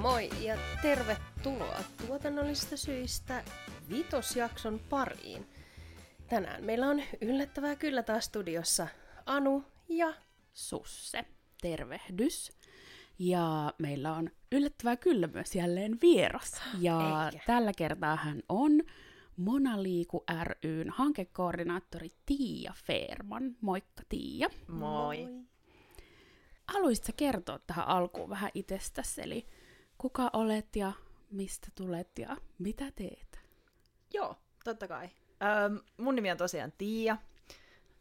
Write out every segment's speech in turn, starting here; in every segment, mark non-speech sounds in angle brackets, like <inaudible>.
Moi ja tervetuloa tuotannollisista syistä vitosjakson pariin. Tänään meillä on yllättävää kyllä taas studiossa Anu ja Susse. Tervehdys. Ja meillä on yllättävää kyllä myös jälleen vieras. Ja Eikä. tällä kertaa hän on Monaliiku ryn hankekoordinaattori Tiia Feerman. Moikka Tiia. Moi. Haluaisitko sä kertoa tähän alkuun vähän itsestäsi, eli kuka olet ja mistä tulet ja mitä teet? Joo, totta kai. Öm, mun nimi on tosiaan Tiia,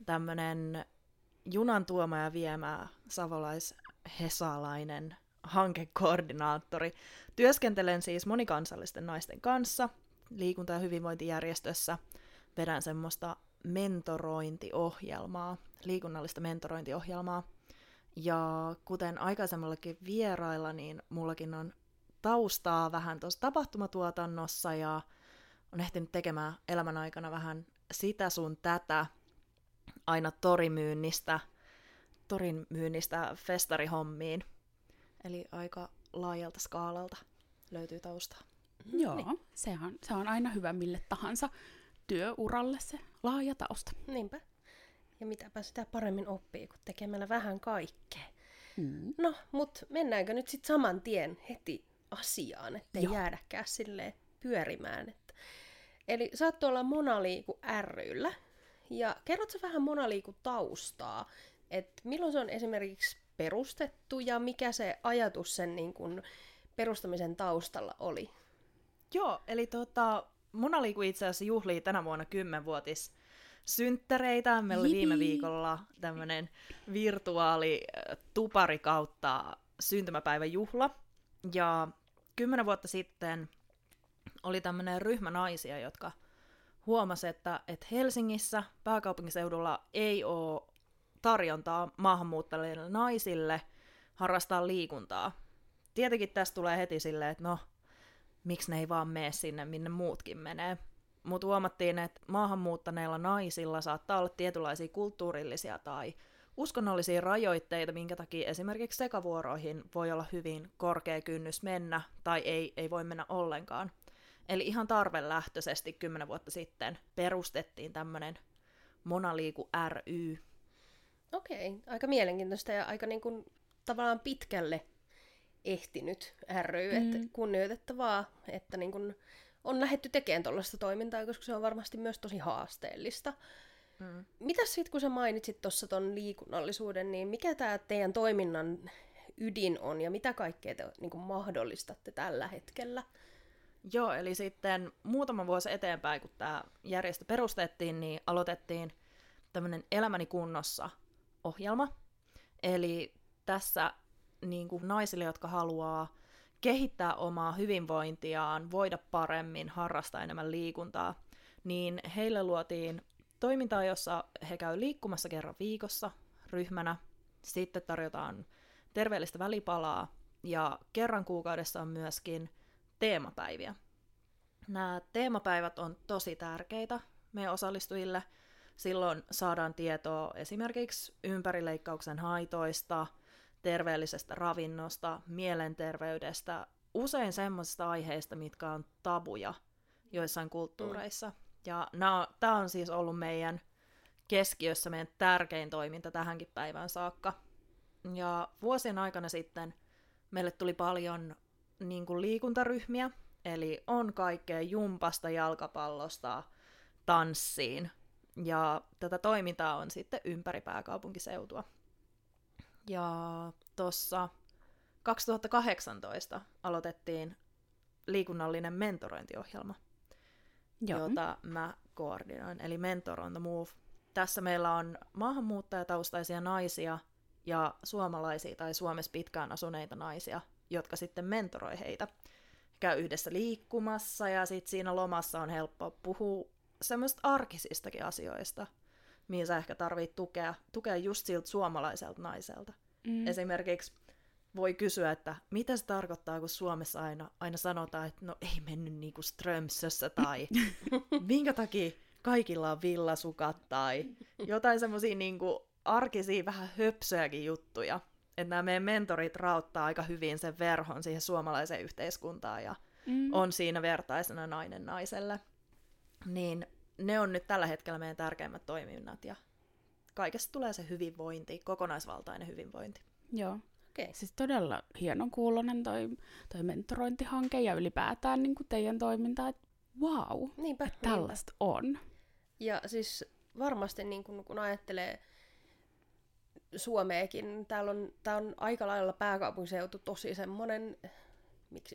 tämmönen junan tuoma ja viemää savolais-hesalainen hankekoordinaattori. Työskentelen siis monikansallisten naisten kanssa liikunta- ja hyvinvointijärjestössä. Vedän semmoista mentorointiohjelmaa, liikunnallista mentorointiohjelmaa. Ja kuten aikaisemmallakin vierailla, niin mullakin on taustaa vähän tuossa tapahtumatuotannossa ja on ehtinyt tekemään elämän aikana vähän sitä sun tätä, aina torimyynnistä, torin myynnistä festarihommiin. Eli aika laajalta skaalalta löytyy taustaa. Joo, se on, se on aina hyvä mille tahansa työuralle se laaja tausta. Niinpä. Ja mitäpä sitä paremmin oppii, kun tekemällä vähän kaikkea. Mm. No, mut mennäänkö nyt sitten saman tien heti asiaan, ettei Joo. jäädäkään silleen pyörimään. Että... Eli sä oot tuolla Monaliiku ryllä. Ja kerrotko vähän Monaliiku taustaa? Että milloin se on esimerkiksi perustettu ja mikä se ajatus sen niin kun, perustamisen taustalla oli? Joo, eli tota, Monaliiku itse asiassa juhlii tänä vuonna 10-vuotis synttäreitä. Meillä oli viime viikolla tämmöinen virtuaali äh, tupari kautta syntymäpäiväjuhla. Ja kymmenen vuotta sitten oli tämmöinen ryhmä naisia, jotka huomasi, että, että Helsingissä pääkaupunkiseudulla ei ole tarjontaa maahanmuuttajille naisille harrastaa liikuntaa. Tietenkin tästä tulee heti silleen, että no, miksi ne ei vaan mene sinne, minne muutkin menee. Mutta huomattiin, että maahanmuuttaneilla naisilla saattaa olla tietynlaisia kulttuurillisia tai uskonnollisia rajoitteita, minkä takia esimerkiksi sekavuoroihin voi olla hyvin korkea kynnys mennä tai ei, ei voi mennä ollenkaan. Eli ihan tarvelähtöisesti kymmenen vuotta sitten perustettiin tämmöinen Monaliiku ry. Okei, aika mielenkiintoista ja aika niin kuin, tavallaan pitkälle ehtinyt ry, mm. että kunnioitettavaa, että niin kuin, on lähetty tekemään tuollaista toimintaa, koska se on varmasti myös tosi haasteellista. Mm. Mitäs sitten, kun sä mainitsit tuossa ton liikunnallisuuden, niin mikä tämä teidän toiminnan ydin on ja mitä kaikkea te niin kuin mahdollistatte tällä hetkellä? Joo, eli sitten muutama vuosi eteenpäin, kun tämä järjestö perustettiin, niin aloitettiin tämmöinen Elämäni kunnossa ohjelma. Eli tässä niin kuin naisille, jotka haluaa kehittää omaa hyvinvointiaan, voida paremmin, harrastaa enemmän liikuntaa, niin heille luotiin toimintaa, jossa he käy liikkumassa kerran viikossa ryhmänä. Sitten tarjotaan terveellistä välipalaa ja kerran kuukaudessa on myöskin teemapäiviä. Nämä teemapäivät on tosi tärkeitä meidän osallistujille. Silloin saadaan tietoa esimerkiksi ympärileikkauksen haitoista, terveellisestä ravinnosta, mielenterveydestä, usein semmoisista aiheista, mitkä on tabuja joissain kulttuureissa. Ja tämä on siis ollut meidän keskiössä meidän tärkein toiminta tähänkin päivään saakka. Ja vuosien aikana sitten meille tuli paljon niin kuin liikuntaryhmiä, eli on kaikkea jumpasta, jalkapallosta, tanssiin. Ja tätä toimintaa on sitten ympäri pääkaupunkiseutua. Ja tuossa 2018 aloitettiin liikunnallinen mentorointiohjelma, Joo. jota mä koordinoin, eli Mentor on the Move. Tässä meillä on maahanmuuttajataustaisia naisia ja suomalaisia tai Suomessa pitkään asuneita naisia, jotka sitten mentoroi heitä. Käy yhdessä liikkumassa ja sitten siinä lomassa on helppo puhua semmoista arkisistakin asioista, mihin sä ehkä tarvit tukea, tukea just siltä suomalaiselta naiselta. Mm. Esimerkiksi voi kysyä, että mitä se tarkoittaa, kun Suomessa aina, aina sanotaan, että no ei mennyt niinku Strömsössä tai <laughs> minkä takia kaikilla on villasukat tai jotain semmoisia niinku arkisia vähän höpsöjäkin juttuja. että nämä meidän mentorit rauttaa aika hyvin sen verhon siihen suomalaiseen yhteiskuntaan ja Mm. on siinä vertaisena nainen naiselle. Niin ne on nyt tällä hetkellä meidän tärkeimmät toiminnat ja kaikesta tulee se hyvinvointi, kokonaisvaltainen hyvinvointi. Joo. Okei. Siis todella hienon kuulonen toi, toi mentorointihanke ja ylipäätään niin teidän toiminta. Että wow, Niinpä. että tällaista on. Ja siis varmasti niin kun, kun ajattelee Suomeekin, täällä on, tää on aika lailla pääkaupunkiseutu tosi semmoinen,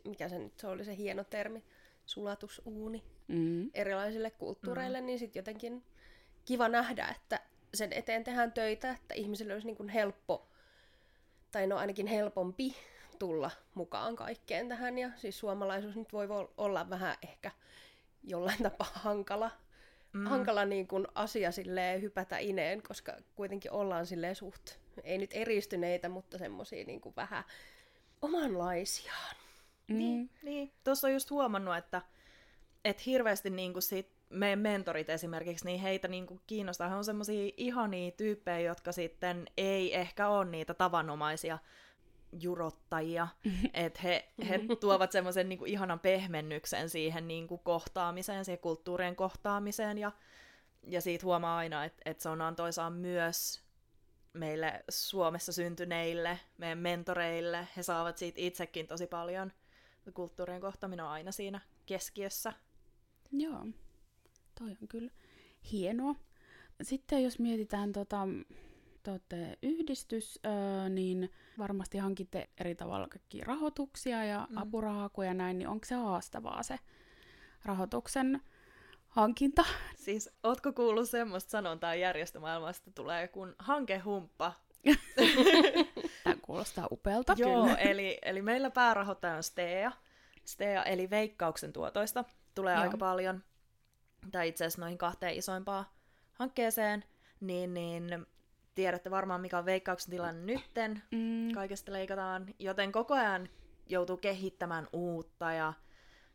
mikä se nyt se oli se hieno termi, sulatusuuni Mm. erilaisille kulttuureille, mm. niin sitten jotenkin kiva nähdä, että sen eteen tehdään töitä, että ihmisille olisi niin helppo, tai no ainakin helpompi tulla mukaan kaikkeen tähän. Ja siis suomalaisuus nyt voi vo- olla vähän ehkä jollain <laughs> tapaa hankala, mm. hankala niin kuin asia silleen hypätä ineen, koska kuitenkin ollaan silleen suht, ei nyt eristyneitä, mutta semmosia niin kuin vähän omanlaisiaan. Mm. Niin, niin. Tuossa on just huomannut, että, että hirveästi niin kuin sit meidän mentorit esimerkiksi, niin heitä niin kuin kiinnostaa. He on semmoisia ihania tyyppejä, jotka sitten ei ehkä ole niitä tavanomaisia jurottajia. <laughs> että he, he tuovat semmoisen niin ihanan pehmennyksen siihen niin kuin kohtaamiseen, siihen kulttuurien kohtaamiseen. Ja, ja siitä huomaa aina, että, että se on antoisaa myös meille Suomessa syntyneille, meidän mentoreille. He saavat siitä itsekin tosi paljon. Kulttuurien kohtaaminen on aina siinä keskiössä. Joo, toi on kyllä hienoa. Sitten jos mietitään tota, te olette yhdistys, öö, niin varmasti hankitte eri tavalla kaikkia rahoituksia ja mm. apurahakuja ja näin, niin onko se haastavaa se rahoituksen hankinta? Siis, ootko kuullut semmoista sanontaa järjestömaailmasta tulee kun hankehumppa? <laughs> Tämä kuulostaa upealta. Joo, kyllä. eli, eli meillä päärahoittaja on Stea. Stea, eli veikkauksen tuotoista tulee Joo. aika paljon. Tai itse asiassa noihin kahteen isoimpaan hankkeeseen. Niin, niin tiedätte varmaan, mikä on veikkauksen tilanne nytten. Mm, Kaikesta leikataan, joten koko ajan joutuu kehittämään uutta ja,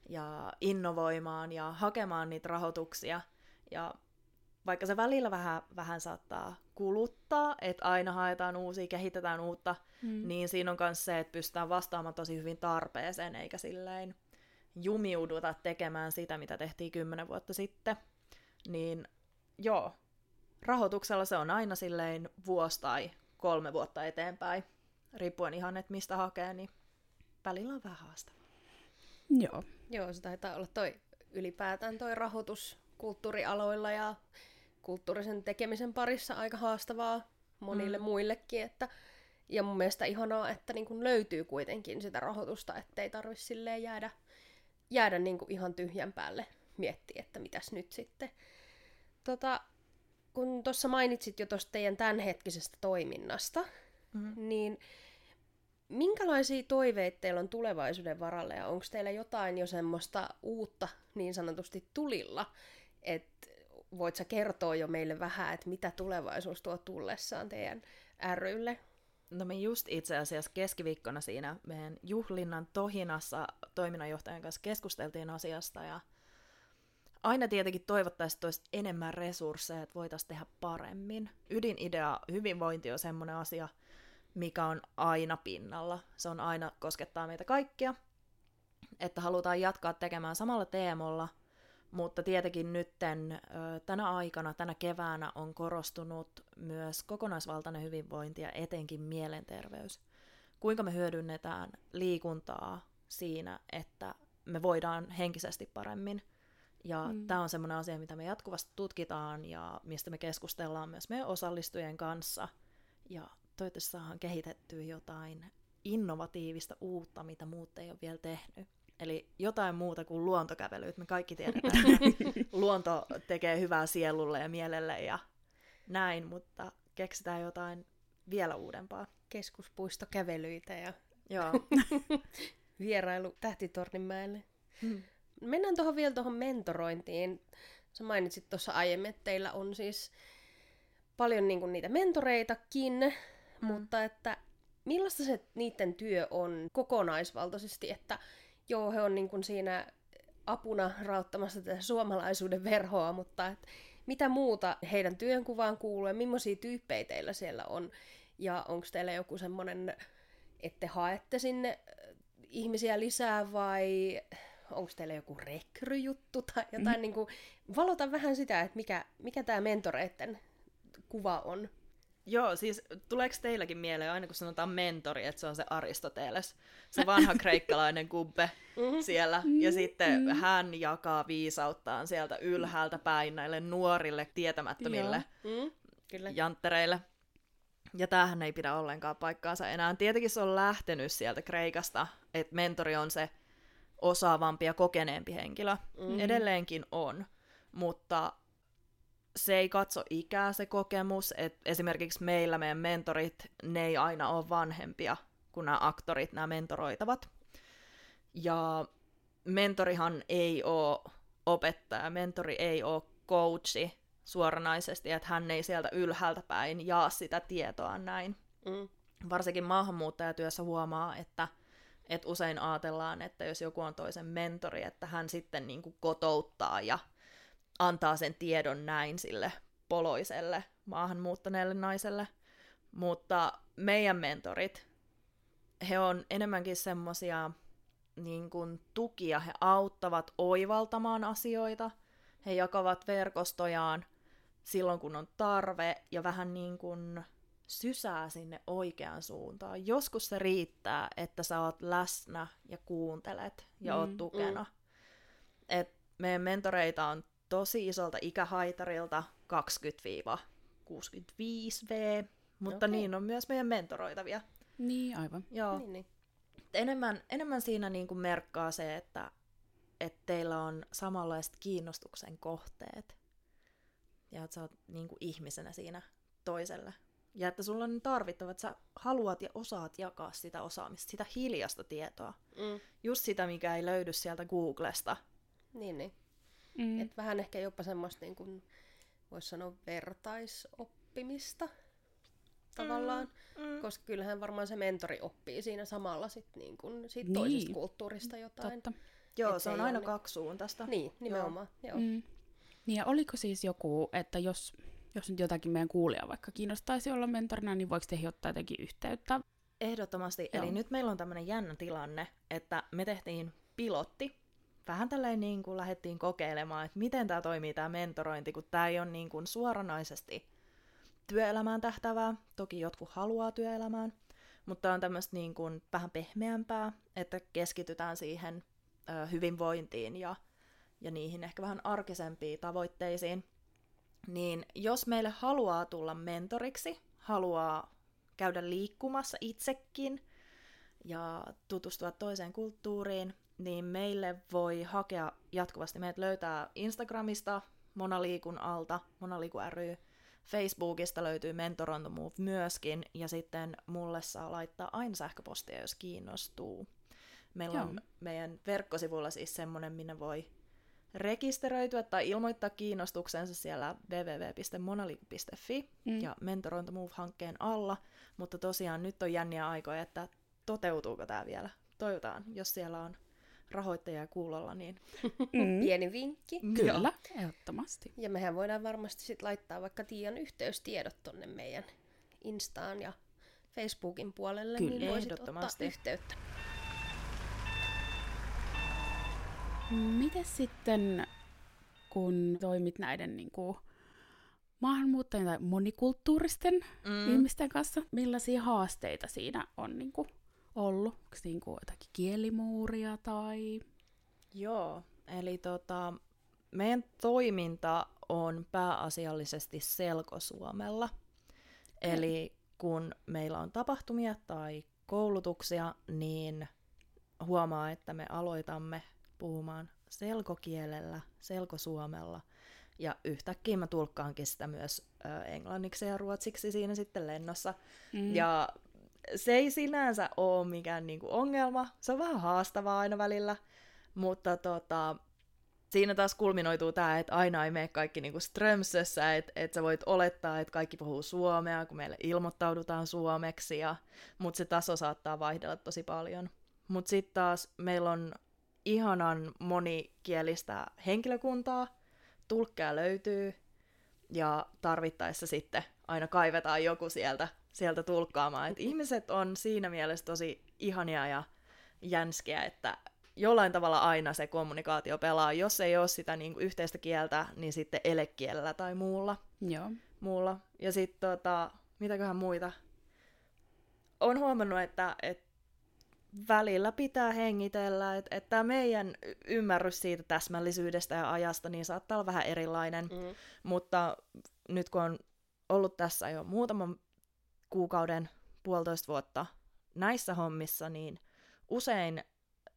ja innovoimaan ja hakemaan niitä rahoituksia. Ja vaikka se välillä vähän, vähän saattaa kuluttaa, että aina haetaan uusia, kehitetään uutta, mm. niin siinä on myös se, että pystytään vastaamaan tosi hyvin tarpeeseen, eikä silleen jumiuduta tekemään sitä, mitä tehtiin kymmenen vuotta sitten. Niin joo, rahoituksella se on aina silleen vuosi tai kolme vuotta eteenpäin, riippuen ihan, että mistä hakee, niin välillä on vähän haastavaa. Joo. Joo, se taitaa olla toi ylipäätään toi rahoitus kulttuurialoilla ja kulttuurisen tekemisen parissa aika haastavaa monille mm. muillekin. Että, ja mun mielestä ihanaa, että niin kun löytyy kuitenkin sitä rahoitusta, ettei tarvitse silleen jäädä, jäädä niin kun ihan tyhjän päälle miettiä, että mitäs nyt sitten. Tota, kun tuossa mainitsit jo tuosta teidän tämänhetkisestä toiminnasta, Mm. niin minkälaisia toiveita teillä on tulevaisuuden varalle ja onko teillä jotain jo semmoista uutta niin sanotusti tulilla, että voit sä kertoa jo meille vähän, että mitä tulevaisuus tuo tullessaan teidän rylle? No me just itse asiassa keskiviikkona siinä meidän juhlinnan tohinassa toiminnanjohtajan kanssa keskusteltiin asiasta ja aina tietenkin toivottaisiin, että olisi enemmän resursseja, että voitaisiin tehdä paremmin. Ydinidea, hyvinvointi on semmoinen asia, mikä on aina pinnalla. Se on aina koskettaa meitä kaikkia, että halutaan jatkaa tekemään samalla teemolla, mutta tietenkin nytten tänä aikana, tänä keväänä on korostunut myös kokonaisvaltainen hyvinvointi ja etenkin mielenterveys. Kuinka me hyödynnetään liikuntaa siinä, että me voidaan henkisesti paremmin. Ja mm. tämä on semmoinen asia, mitä me jatkuvasti tutkitaan ja mistä me keskustellaan myös meidän osallistujien kanssa. Ja toivottavasti saadaan kehitettyä jotain innovatiivista uutta, mitä muut ei ole vielä tehnyt. Eli jotain muuta kuin luontokävelyt. Me kaikki tiedetään, <laughs> että luonto tekee hyvää sielulle ja mielelle ja näin, mutta keksitään jotain vielä uudempaa. Keskuspuistokävelyitä ja Joo. <laughs> vierailu Tähtitorninmäelle. Mm. Mennään tuohon vielä tuohon mentorointiin. Sä mainitsit tuossa aiemmin, että teillä on siis paljon niinku niitä mentoreitakin, mm. mutta että millaista se niiden työ on kokonaisvaltaisesti, että joo, he on niinku siinä apuna rauttamassa tätä suomalaisuuden verhoa, mutta et mitä muuta heidän työnkuvaan kuuluu ja millaisia tyyppejä teillä siellä on Ja onko teillä joku semmoinen, että haette sinne äh, ihmisiä lisää vai onko teillä joku rekryjuttu tai jotain, mm. niin kuin, valota vähän sitä, että mikä, mikä tämä mentoreiden kuva on. Joo, siis tuleeko teilläkin mieleen aina kun sanotaan mentori, että se on se Aristoteles, se vanha <laughs> kreikkalainen kubbe mm-hmm. siellä, ja sitten mm-hmm. hän jakaa viisauttaan sieltä ylhäältä päin näille nuorille tietämättömille mm-hmm. Kyllä. janttereille. Ja tämähän ei pidä ollenkaan paikkaansa enää. Tietenkin se on lähtenyt sieltä Kreikasta, että mentori on se osaavampi ja kokeneempi henkilö. Mm-hmm. Edelleenkin on, mutta se ei katso ikää se kokemus, että esimerkiksi meillä meidän mentorit, ne ei aina ole vanhempia kuin nämä aktorit, nämä mentoroitavat. Ja mentorihan ei ole opettaja, mentori ei ole coachi suoranaisesti, että hän ei sieltä ylhäältä päin jaa sitä tietoa näin. Mm. Varsinkin maahanmuuttajatyössä huomaa, että, että usein ajatellaan, että jos joku on toisen mentori, että hän sitten niin kuin kotouttaa ja antaa sen tiedon näin sille poloiselle maahanmuuttaneelle naiselle. Mutta meidän mentorit, he on enemmänkin semmosia niin kuin tukia, he auttavat oivaltamaan asioita, he jakavat verkostojaan silloin kun on tarve ja vähän niin kuin sysää sinne oikeaan suuntaan. Joskus se riittää, että sä oot läsnä ja kuuntelet ja mm, oot tukena. Mm. Et meidän mentoreita on tosi isolta ikähaitarilta 20-65V, mutta okay. niin on myös meidän mentoroitavia. Niin, aivan. Joo. Niin, niin. Enemmän, enemmän siinä niin kuin merkkaa se, että, että teillä on samanlaiset kiinnostuksen kohteet. Ja että sä oot niin kuin ihmisenä siinä toiselle. Ja että sulla on tarvittavat, että sä haluat ja osaat jakaa sitä osaamista, sitä hiljasta tietoa. Mm. Just sitä, mikä ei löydy sieltä Googlesta. Niin, niin. Mm. Et vähän ehkä jopa semmoista, niin kuin, voisi sanoa, vertaisoppimista tavallaan. Mm. Mm. Koska kyllähän varmaan se mentori oppii siinä samalla sit, niin kuin, siitä niin. toisesta kulttuurista jotain. Totta. Joo, Et se on aina niin... kaksisuuntaista. Niin, nimenomaan. Joo. Joo. Mm. Niin ja oliko siis joku, että jos, jos nyt jotakin meidän kuulia vaikka kiinnostaisi olla mentorina, niin voiko teihin ottaa jotenkin yhteyttä? Ehdottomasti. Joo. Eli nyt meillä on tämmöinen jännä tilanne, että me tehtiin pilotti vähän tälleen niin kuin lähdettiin kokeilemaan, että miten tämä toimii tämä mentorointi, kun tämä ei ole niin kuin suoranaisesti työelämään tähtävää. Toki jotkut haluaa työelämään, mutta on tämmöistä niin kuin vähän pehmeämpää, että keskitytään siihen ö, hyvinvointiin ja, ja niihin ehkä vähän arkisempiin tavoitteisiin. Niin jos meille haluaa tulla mentoriksi, haluaa käydä liikkumassa itsekin ja tutustua toiseen kulttuuriin, niin meille voi hakea jatkuvasti. Meidät löytää Instagramista, Monaliikun alta, Monaliiku ry. Facebookista löytyy Mentor on the Move myöskin, ja sitten mulle saa laittaa aina sähköpostia, jos kiinnostuu. Meillä Joo. on meidän verkkosivuilla siis semmoinen, minne voi rekisteröityä tai ilmoittaa kiinnostuksensa siellä www.monaliiku.fi mm. ja Mentor on the Move-hankkeen alla, mutta tosiaan nyt on jänniä aikoja, että toteutuuko tämä vielä. Toivotaan, jos siellä on rahoittajaa kuulolla, niin... <laughs> Mm. Pieni vinkki. Kyllä, ehdottomasti. Ja mehän voidaan varmasti sit laittaa vaikka Tiian yhteystiedot tonne meidän Instaan ja Facebookin puolelle, Kyllä, niin voisit ottaa yhteyttä. Miten sitten, kun toimit näiden niin kuin, maahanmuuttajien tai monikulttuuristen mm. ihmisten kanssa, millaisia haasteita siinä on niin kuin, ollut? Onko niinku jotakin kielimuuria tai... Joo, eli tota, meidän toiminta on pääasiallisesti selkosuomella. Eli kun meillä on tapahtumia tai koulutuksia, niin huomaa, että me aloitamme puhumaan selkokielellä, selkosuomella. Ja yhtäkkiä mä tulkkaankin sitä myös ö, englanniksi ja ruotsiksi siinä sitten lennossa. Mm. Ja se ei sinänsä ole mikään niinku ongelma. Se on vähän haastavaa aina välillä, mutta tota, siinä taas kulminoituu tämä, että aina ei mene kaikki niinku strömsössä, että et sä voit olettaa, että kaikki puhuu suomea, kun meille ilmoittaudutaan suomeksi, ja, mutta se taso saattaa vaihdella tosi paljon. Mutta sitten taas meillä on ihanan monikielistä henkilökuntaa, tulkkeja löytyy, ja tarvittaessa sitten aina kaivetaan joku sieltä sieltä tulkkaamaan. Et ihmiset on siinä mielessä tosi ihania ja jänskeä, että jollain tavalla aina se kommunikaatio pelaa. Jos ei ole sitä niin kuin yhteistä kieltä, niin sitten elekielellä tai muulla. Joo. muulla. Ja sitten tota, mitäköhän muita? on huomannut, että, että välillä pitää hengitellä, että, että meidän ymmärrys siitä täsmällisyydestä ja ajasta niin saattaa olla vähän erilainen, mm. mutta nyt kun on ollut tässä jo muutaman kuukauden, puolitoista vuotta näissä hommissa, niin usein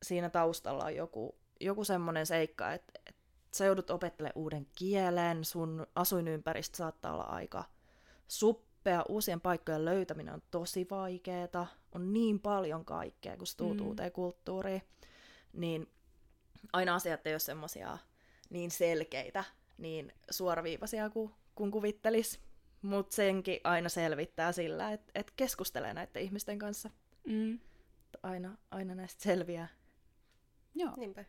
siinä taustalla on joku, joku semmoinen seikka, että, että sä joudut opettelemaan uuden kielen, sun asuinympäristö saattaa olla aika suppea, uusien paikkojen löytäminen on tosi vaikeeta, on niin paljon kaikkea, kun tuut mm. uuteen kulttuuriin, niin aina asiat ei ole semmoisia niin selkeitä, niin suoraviivaisia kuin kun kuvittelis. Mutta senkin aina selvittää sillä, että et keskustelee näiden ihmisten kanssa. Mm. Aina, aina näistä selviää. Joo. Niinpä.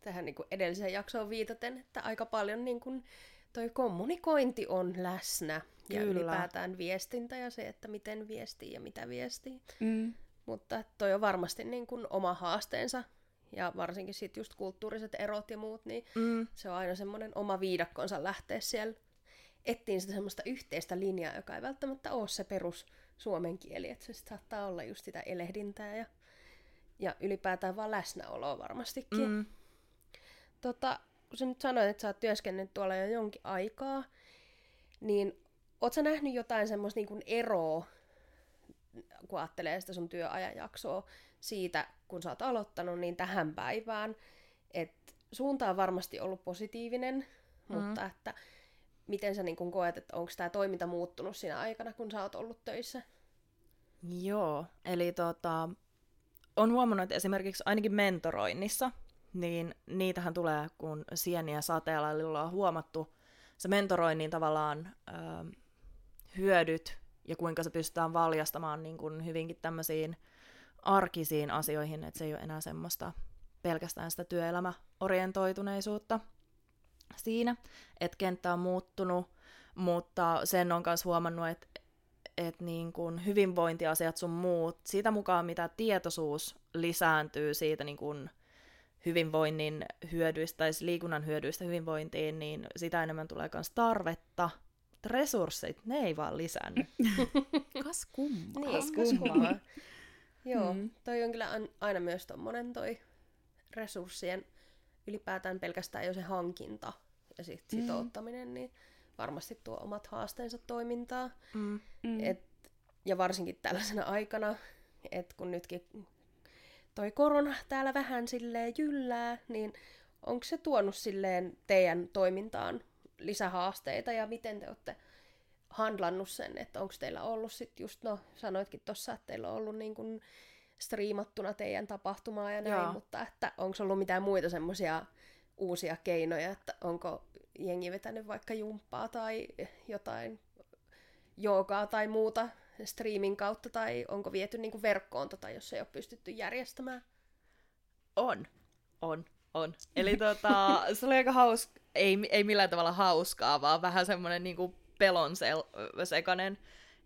Tähän niin kuin edelliseen jaksoon viitaten, että aika paljon niin kuin toi kommunikointi on läsnä. Kyllä. Ja ylipäätään viestintä ja se, että miten viestii ja mitä viestii. Mm. Mutta toi on varmasti niin kuin oma haasteensa. Ja varsinkin sitten just kulttuuriset erot ja muut, niin mm. se on aina semmoinen oma viidakkonsa lähteä siellä ettiin sitä semmoista yhteistä linjaa, joka ei välttämättä ole se perus suomen kieli, että se saattaa olla just sitä elehdintää ja, ja ylipäätään vaan läsnäoloa varmastikin. Mm. Tota, kun sä nyt sanoit, että sä oot työskennellyt tuolla jo jonkin aikaa, niin oot sä nähnyt jotain semmoista niin eroa, kun ajattelee sitä sun työajanjaksoa siitä, kun sä oot aloittanut, niin tähän päivään, että suunta on varmasti ollut positiivinen, mm. mutta että miten sä niin kun koet, että onko tämä toiminta muuttunut siinä aikana, kun sä oot ollut töissä? Joo, eli tota, on huomannut, että esimerkiksi ainakin mentoroinnissa, niin niitähän tulee, kun sieniä sateella on huomattu se mentoroinnin tavallaan ö, hyödyt ja kuinka se pystytään valjastamaan niin kuin hyvinkin tämmöisiin arkisiin asioihin, että se ei ole enää semmoista pelkästään sitä työelämäorientoituneisuutta siinä, että kenttä on muuttunut, mutta sen on myös huomannut, että et niin kun hyvinvointiasiat sun muut, siitä mukaan mitä tietoisuus lisääntyy siitä niin kun hyvinvoinnin hyödyistä tai liikunnan hyödyistä hyvinvointiin, niin sitä enemmän tulee myös tarvetta. Resurssit, ne ei vaan lisänny. <laughs> Kas kummaa. Niin, kas kummaa. Joo, mm. toi on kyllä aina myös tommonen toi resurssien ylipäätään pelkästään jo se hankinta ja sit mm. sitouttaminen, mm. niin varmasti tuo omat haasteensa toimintaa. Mm. Mm. Et, ja varsinkin tällaisena aikana, että kun nytkin toi korona täällä vähän silleen jyllää, niin onko se tuonut silleen teidän toimintaan lisähaasteita ja miten te olette handlannut sen, että onko teillä ollut sitten just, no sanoitkin tuossa, että teillä on ollut niin kuin striimattuna teidän tapahtumaa ja näin, Joo. mutta että onko ollut mitään muita semmoisia uusia keinoja, että onko jengi vetänyt vaikka jumppaa tai jotain joogaa tai muuta striimin kautta, tai onko viety niin verkkoon tota, jos ei ole pystytty järjestämään? On, on, on. Eli tota, se oli aika hauska, ei, ei millään tavalla hauskaa, vaan vähän semmoinen niin pelon sekainen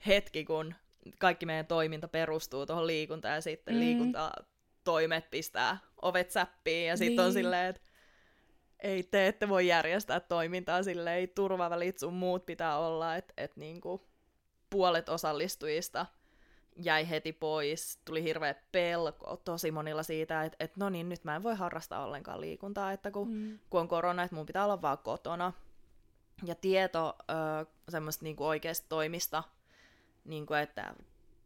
hetki, kun kaikki meidän toiminta perustuu tuohon liikuntaan ja sitten mm. liikuntatoimet pistää ovet säppiin ja sitten niin. on silleen, että ei te ette voi järjestää toimintaa silleen, turvavälit sun muut pitää olla, että et niinku puolet osallistujista jäi heti pois, tuli hirveä pelko tosi monilla siitä, että et no niin, nyt mä en voi harrastaa ollenkaan liikuntaa, että kun, mm. kun on korona, että mun pitää olla vaan kotona. Ja tieto ö, semmoista niinku oikeasta toimista, niinku että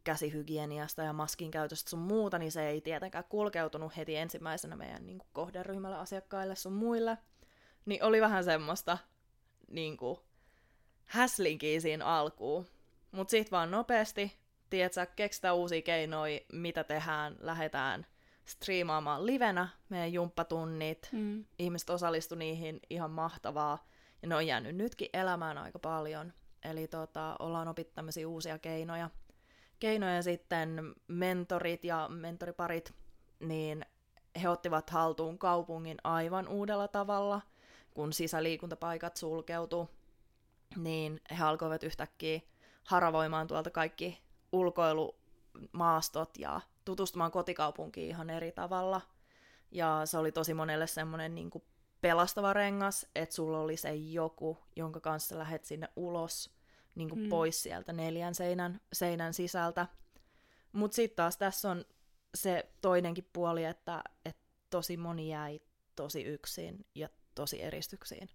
käsihygieniasta ja maskin käytöstä sun muuta, niin se ei tietenkään kulkeutunut heti ensimmäisenä meidän niin kuin, kohderyhmälle, asiakkaille sun muille. Niin oli vähän semmoista niin kuin, häslinkiä siinä alkuun. Mutta sitten vaan nopeasti, tiedätkö, keksitään uusia keinoja, mitä tehdään, lähdetään striimaamaan livenä meidän jumppatunnit. Mm. Ihmiset osallistu niihin ihan mahtavaa. Ja ne on jäänyt nytkin elämään aika paljon. Eli tota, ollaan opittu tämmöisiä uusia keinoja – keinoja sitten mentorit ja mentoriparit, niin he ottivat haltuun kaupungin aivan uudella tavalla, kun sisäliikuntapaikat sulkeutu, niin he alkoivat yhtäkkiä haravoimaan tuolta kaikki ulkoilumaastot ja tutustumaan kotikaupunkiin ihan eri tavalla. Ja se oli tosi monelle semmoinen niin pelastava rengas, että sulla oli se joku, jonka kanssa lähet sinne ulos niin kuin mm. pois sieltä neljän seinän, seinän sisältä. Mutta sitten taas tässä on se toinenkin puoli, että, että tosi moni jäi tosi yksin ja tosi eristyksiin,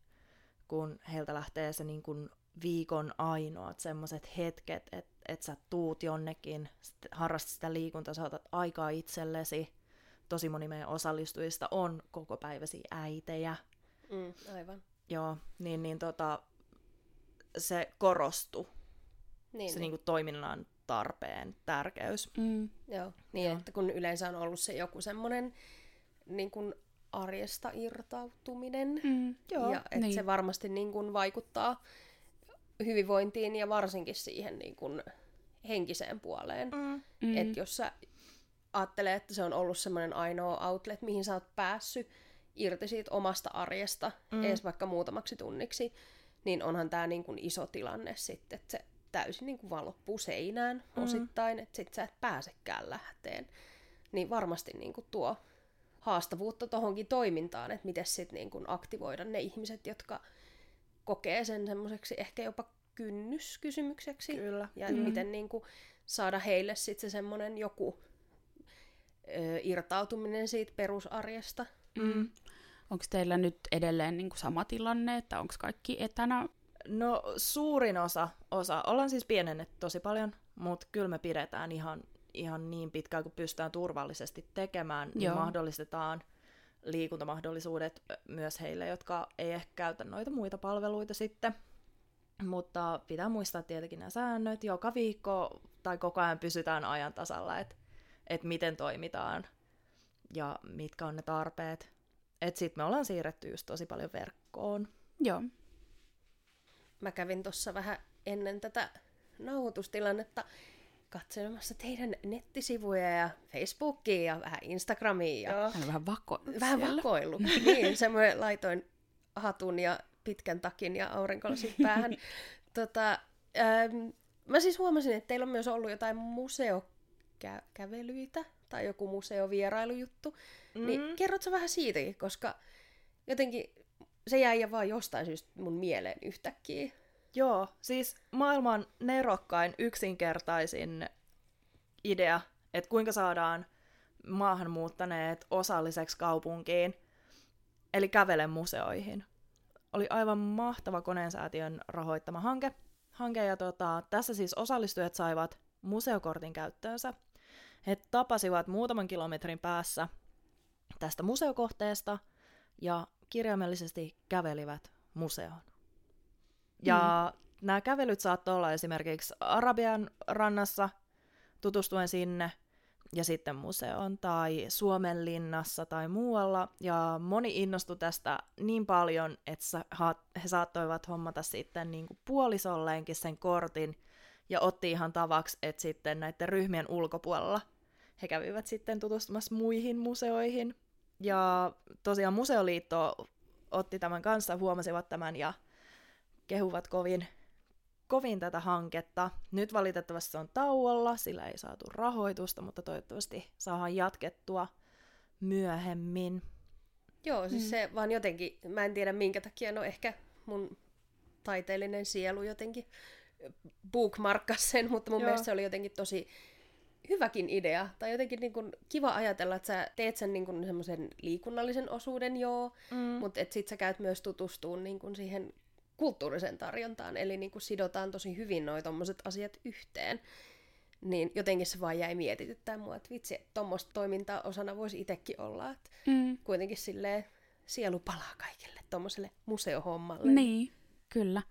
kun heiltä lähtee se niin kuin viikon ainoat semmoiset hetket, että et sä tuut jonnekin, harrastat sitä liikuntaa, saatat aikaa itsellesi. Tosi moni meidän osallistujista on koko päiväsi äitejä. Mm, aivan. Joo, niin, niin tota, se korostui, Niin, se niin. niinku toiminnan tarpeen tärkeys. Mm. Joo, niin Joo. että kun yleensä on ollut se joku semmoinen niin kuin arjesta irtautuminen, Mm. Joo, ja että niin. se varmasti niin kuin vaikuttaa hyvinvointiin ja varsinkin siihen niin kuin henkiseen puoleen. Mm. Mm. Että jos sä ajattelee, että se on ollut semmoinen ainoa outlet, mihin sä oot päässyt irti siitä omasta arjesta, mm. edes vaikka muutamaksi tunniksi, niin onhan tämä niin kuin iso tilanne sitten, että se täysin niin kuin vaan loppuu seinään Mm. osittain, että sit sä et pääsekään lähteen. Niin varmasti niin kuin tuo haastavuutta tohonkin toimintaan, että miten sitten niin kuin aktivoida ne ihmiset, jotka kokee sen semmoiseksi ehkä jopa kynnyskysymykseksi. Kyllä. Ja mm. miten niin kuin, saada heille sitten se semmoinen joku ö, irtautuminen siitä perusarjesta. Mm. Onko teillä nyt edelleen niin kuin sama tilanne, että onko kaikki etänä? No suurin osa, osa, ollaan siis pienennetty tosi paljon, mutta kyllä me pidetään ihan, ihan niin pitkään, kun pystytään turvallisesti tekemään, niin Joo. mahdollistetaan liikuntamahdollisuudet myös heille, jotka ei ehkä käytä noita muita palveluita sitten. Mutta pitää muistaa tietenkin nämä säännöt. Joka viikko tai koko ajan pysytään ajan tasalla, että et miten toimitaan ja mitkä on ne tarpeet. Et sit me ollaan siirretty just tosi paljon verkkoon. Joo. Mä kävin tuossa vähän ennen tätä nauhoitustilannetta katselemassa teidän nettisivuja ja Facebookia ja vähän Instagramia ja. Hän vähän vako vähän siellä. vakoillu. <laughs> niin, semmoinen laitoin hatun ja pitkän takin ja aurinkolasit päähän. <laughs> tota, ähm, mä siis huomasin, että teillä on myös ollut jotain museokävelyitä tai joku museovierailujuttu. Mm. Niin kerrotko vähän siitäkin, koska jotenkin se jäi vaan jostain syystä mun mieleen yhtäkkiä. Joo, siis maailman nerokkain yksinkertaisin idea, että kuinka saadaan maahanmuuttaneet osalliseksi kaupunkiin, eli kävele museoihin. Oli aivan mahtava koneensäätiön rahoittama hanke. hanke ja tota, tässä siis osallistujat saivat museokortin käyttöönsä. He tapasivat muutaman kilometrin päässä tästä museokohteesta ja kirjaimellisesti kävelivät museoon. Ja mm. nämä kävelyt saattoi olla esimerkiksi Arabian rannassa, tutustuen sinne, ja sitten museoon tai Suomen linnassa tai muualla. Ja moni innostui tästä niin paljon, että he saattoivat hommata sitten niin kuin puolisolleenkin sen kortin, ja otti ihan tavaksi, että sitten näiden ryhmien ulkopuolella he kävivät sitten tutustumassa muihin museoihin. Ja tosiaan Museoliitto otti tämän kanssa, huomasivat tämän ja kehuvat kovin, kovin tätä hanketta. Nyt valitettavasti se on tauolla, sillä ei saatu rahoitusta, mutta toivottavasti saadaan jatkettua myöhemmin. Joo, siis Mm. se vaan jotenkin, mä en tiedä minkä takia, no ehkä mun taiteellinen sielu jotenkin bookmarkkas sen, mutta mun Joo. Mielestä se oli jotenkin tosi hyväkin idea. Tai jotenkin niin kuin kiva ajatella, että sä teet sen niin semmoisen liikunnallisen osuuden, joo, Mm. mutta että sit sä käyt myös tutustumaan niin kuin siihen kulttuuriseen tarjontaan, eli niin kuin sidotaan tosi hyvin noi tommoset asiat yhteen. Niin jotenkin se vaan jäi mietityttää mua, että vitsi, että tommoista toimintaa osana voisi itsekin olla, että Mm. kuitenkin silleen sielu palaa kaikille tommoselle museohommalle. Niin, kyllä.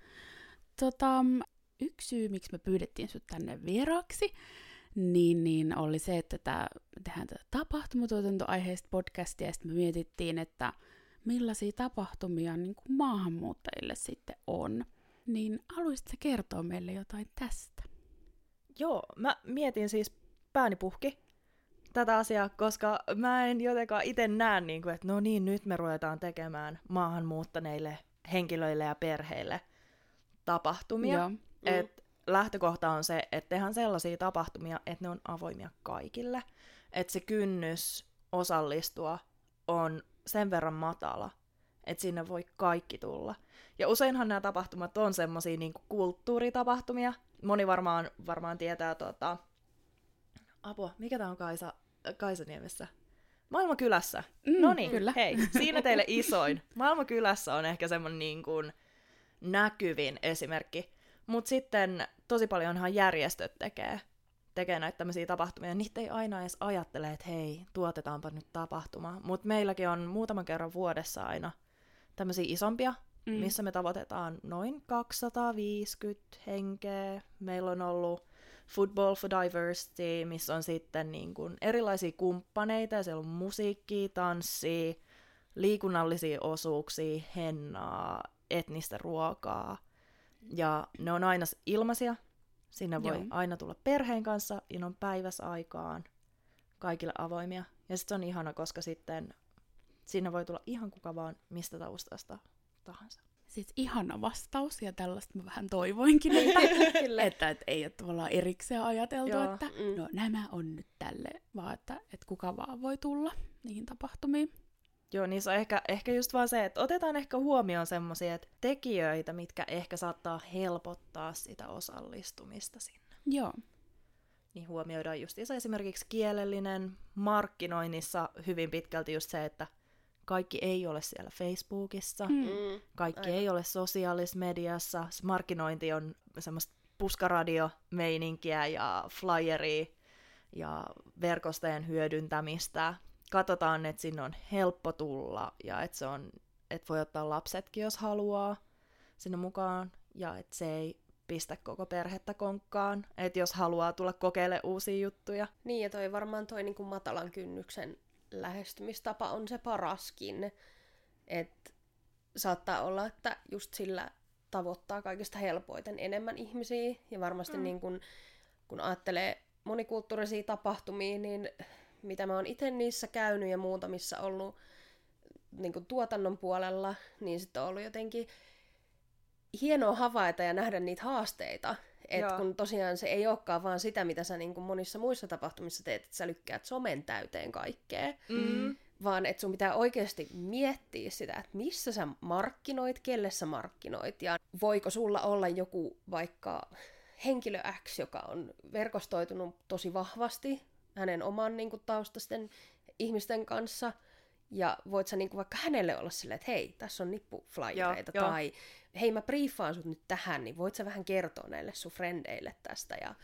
Tota, yksi syy, miksi me pyydettiin sut tänne vieraaksi, niin, niin oli se, että tää, tehdään tätä tapahtumatuotantoaiheista podcastia, ja sitten me mietittiin, että millaisia tapahtumia niin kuin maahanmuuttajille sitten on. Niin haluaisitko kertoa meille jotain tästä? Joo, mä mietin siis pääni puhki tätä asiaa, koska mä en jotenkaan itse näe, niin kuin, että no niin, nyt me ruvetaan tekemään maahanmuuttaneille henkilöille ja perheille tapahtumia. Joo. Mm. Et lähtökohta on se, että tehdään sellaisia tapahtumia, että ne on avoimia kaikille. Että se kynnys osallistua on sen verran matala, että sinne voi kaikki tulla. Ja useinhan nämä tapahtumat on semmoisia niin kulttuuritapahtumia. Moni varmaan, varmaan tietää tota... Apua, mikä tämä on Kaisa, Kaisaniemessä? Maailmakylässä. Mm, no niin, kyllä. hei, siinä teille isoin. Maailmakylässä on ehkä semmoinen niin kuin näkyvin esimerkki. Mutta sitten tosi paljonhan järjestöt tekee, tekee näitä tämmöisiä tapahtumia. Niitä ei aina edes ajattele, että hei, tuotetaanpa nyt tapahtuma. Mutta meilläkin on muutaman kerran vuodessa aina tämmöisiä isompia, mm. missä me tavoitetaan noin 250 henkeä. Meillä on ollut Football for Diversity, missä on sitten niin kuin erilaisia kumppaneita, ja siellä on musiikkia, tanssia, liikunnallisia osuuksia, hennaa, etnistä ruokaa. Ja ne on aina ilmaisia. Sinne voi Joo. aina tulla perheen kanssa, ja ne on päivässä aikaan kaikille avoimia. Ja sitten se on ihana, koska sitten sinne voi tulla ihan kuka vaan mistä taustasta tahansa. Siis ihana vastaus, ja tällaista mä vähän toivoinkin, että, <laughs> että, että ei ole tavallaan erikseen ajateltu, Joo. että Mm. no nämä on nyt tälle, vaan että, että kuka vaan voi tulla niihin tapahtumiin. Joo, niin se on ehkä, ehkä just vaan se, että otetaan ehkä huomioon semmoisia tekijöitä, mitkä ehkä saattaa helpottaa sitä osallistumista sinne. Joo, Niin huomioidaan just esimerkiksi kielellinen markkinoinnissa hyvin pitkälti just se, että kaikki ei ole siellä Facebookissa, mm. Kaikki aivan. ei ole sosiaalisessa mediassa, se markkinointi on semmoista puskaradio-meininkiä ja flyeria ja verkostojen hyödyntämistä. Katsotaan, että sinne on helppo tulla ja että, se on, että voi ottaa lapsetkin, jos haluaa sinne mukaan ja että se ei pistä koko perhettä konkkaan, että jos haluaa tulla kokeilemaan uusia juttuja. Niin, ja toi varmaan toi niin kuin matalan kynnyksen lähestymistapa on se paraskin. Että saattaa olla, että just sillä tavoittaa kaikista helpoiten enemmän ihmisiä. Ja varmasti mm. niin kun, kun ajattelee monikulttuurisia tapahtumia, niin mitä mä oon itse niissä käynyt ja muutamissa ollut niin kuin tuotannon puolella, niin sitten on ollut jotenkin hienoa havaita ja nähdä niitä haasteita. Et Joo. kun tosiaan se ei olekaan vaan sitä, mitä sä niin kuin monissa muissa tapahtumissa teet, että sä lykkäät somen täyteen kaikkea, Mm. vaan että sun pitää oikeasti miettiä sitä, että missä sä markkinoit, kelle sä markkinoit, ja voiko sulla olla joku vaikka henkilö X, joka on verkostoitunut tosi vahvasti hänen oman niin kuin, taustasten ihmisten kanssa, ja voit sä niin kuin, vaikka hänelle olla silleen, että hei, tässä on nippuflyereita, Joo, tai hei, mä briefaan sut nyt tähän, niin voit sä vähän kertoa näille sun frendeille tästä, ja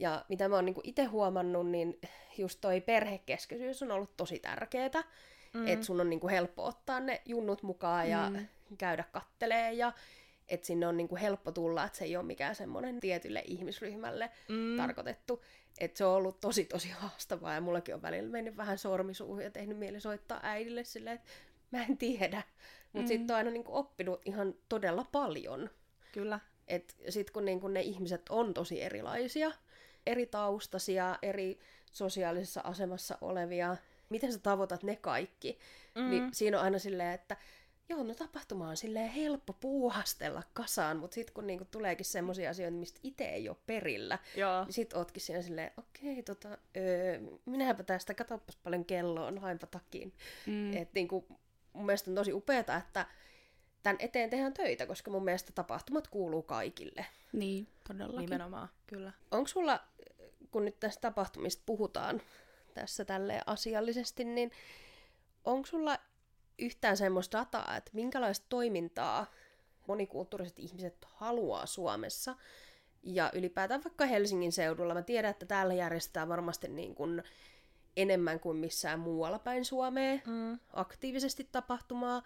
ja mitä mä oon niinku itse huomannut, niin just toi perhekeskeisyys on ollut tosi tärkeetä. Mm. Että sun on niinku helppo ottaa ne junnut mukaan ja mm. käydä kattelee ja että sinne on niinku helppo tulla, että se ei ole mikään semmoinen tietylle ihmisryhmälle mm. tarkoitettu. Että se on ollut tosi tosi haastavaa ja mullakin on välillä mennyt vähän sormisuuhun ja tehnyt mieli soittaa äidille silleen, että mä en tiedä. Mutta mm. sitten on aina niinku oppinut ihan todella paljon. Kyllä. Et sit kun niinku ne ihmiset on tosi erilaisia, eri taustasia, eri sosiaalisessa asemassa olevia, miten sä tavoitat ne kaikki, mm. niin siinä on aina silleen, että joo, no tapahtuma on silleen helppo puuhastella kasaan, mutta sitten kun niinku tuleekin semmoisia asioita, mistä itse ei ole perillä, Joo. niin sit ootkin siinä silleen, okei, tota, öö, minäpä tästä, katoppas paljon kello on, hainpa takin. Mm. Et niinku, mun mielestä on tosi upeata, että tämän eteen tehdään töitä, koska mun mielestä tapahtumat kuuluu kaikille. niin todellakin. Nimenomaan, kyllä. Onko sulla, kun nyt tästä tapahtumista puhutaan tässä tälle asiallisesti, niin onko sulla yhtään semmoista dataa, että minkälaista toimintaa monikulttuuriset ihmiset haluaa Suomessa ja ylipäätään vaikka Helsingin seudulla? Mä tiedän, että täällä järjestetään varmasti niin kuin enemmän kuin missään muualla päin Suomea mm. aktiivisesti tapahtumaa,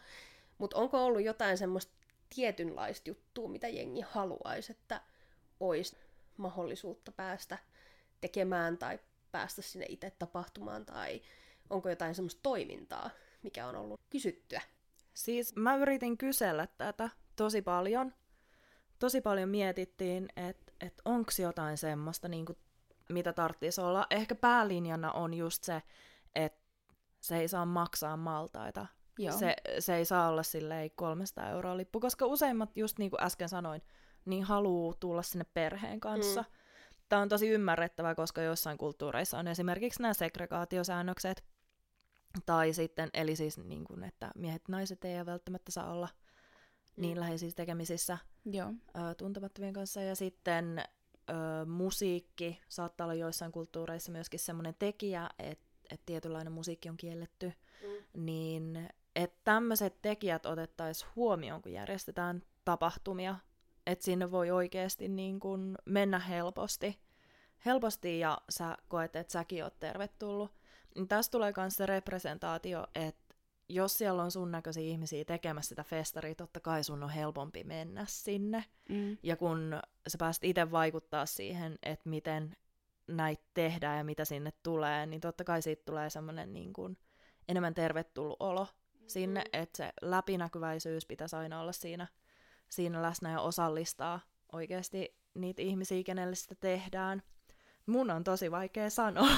mutta onko ollut jotain semmoista tietynlaista juttua, mitä jengi haluaisi, että olisi mahdollisuutta päästä tekemään tai päästä sinne itse tapahtumaan, tai onko jotain semmoista toimintaa, mikä on ollut kysyttyä? Siis mä yritin kysellä tätä tosi paljon. Tosi paljon mietittiin, että et onko jotain semmoista, niin mitä tarvitsisi olla. Ehkä päälinjana on just se, että se ei saa maksaa maltaita. Joo. Se, se ei saa olla silleen 300 euroa lippu, koska useimmat, just niin kuin äsken sanoin, niin haluaa tulla sinne perheen kanssa. Mm. Tämä on tosi ymmärrettävää, koska joissain kulttuureissa on esimerkiksi nämä segregaatiosäännökset, tai sitten, eli siis niin kuin, että miehet naiset ei välttämättä saa olla niin mm. läheisissä tekemisissä Joo. Ö, tuntemattomien kanssa. Ja sitten ö, musiikki saattaa olla joissain kulttuureissa myöskin semmoinen tekijä, että et tietynlainen musiikki on kielletty. Mm. Niin että tämmöiset tekijät otettaisiin huomioon, kun järjestetään tapahtumia, että sinne voi oikeasti niin kun mennä helposti, helposti ja sä koet, että säkin oot tervetullut. Niin tässä tulee myös se representaatio, että jos siellä on sun näköisiä ihmisiä tekemässä sitä festaria, totta kai sun on helpompi mennä sinne. Mm. Ja kun sä pääst itse vaikuttaa siihen, että miten näitä tehdään ja mitä sinne tulee, niin totta kai siitä tulee semmoinen niin kuin enemmän tervetullut olo sinne, mm. että se läpinäkyväisyys pitäisi aina olla siinä, siinä läsnä ja osallistaa oikeasti niitä ihmisiä, kenelle sitä tehdään. Mun on tosi vaikea sanoa, <laughs>